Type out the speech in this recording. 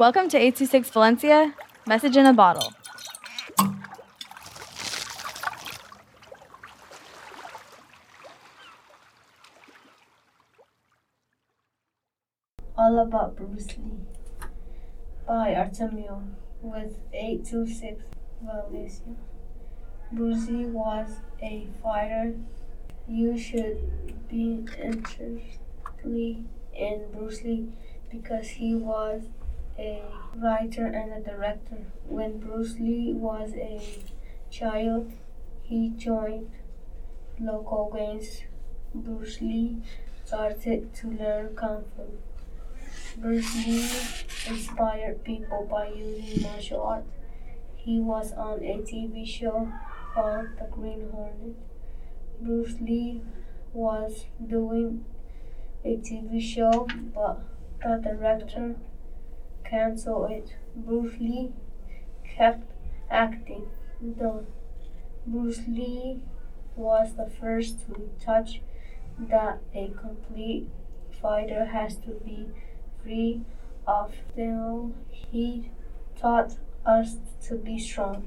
Welcome to 826 Valencia, message in a bottle. All About Bruce Lee by Artemio with 826 Valencia. Bruce Lee was a fighter. You should be interested in Bruce Lee because he was a writer and a director. When Bruce Lee was a child, he joined local gangs. Bruce Lee started to learn Kung Fu. Bruce Lee inspired people by using martial arts. He was on a TV show called The Green Hornet. Bruce Lee was doing a TV show, but the director canceled it. Bruce Lee kept acting. though. Bruce Lee was the first to touch that a complete fighter has to be free of still he taught us to be strong.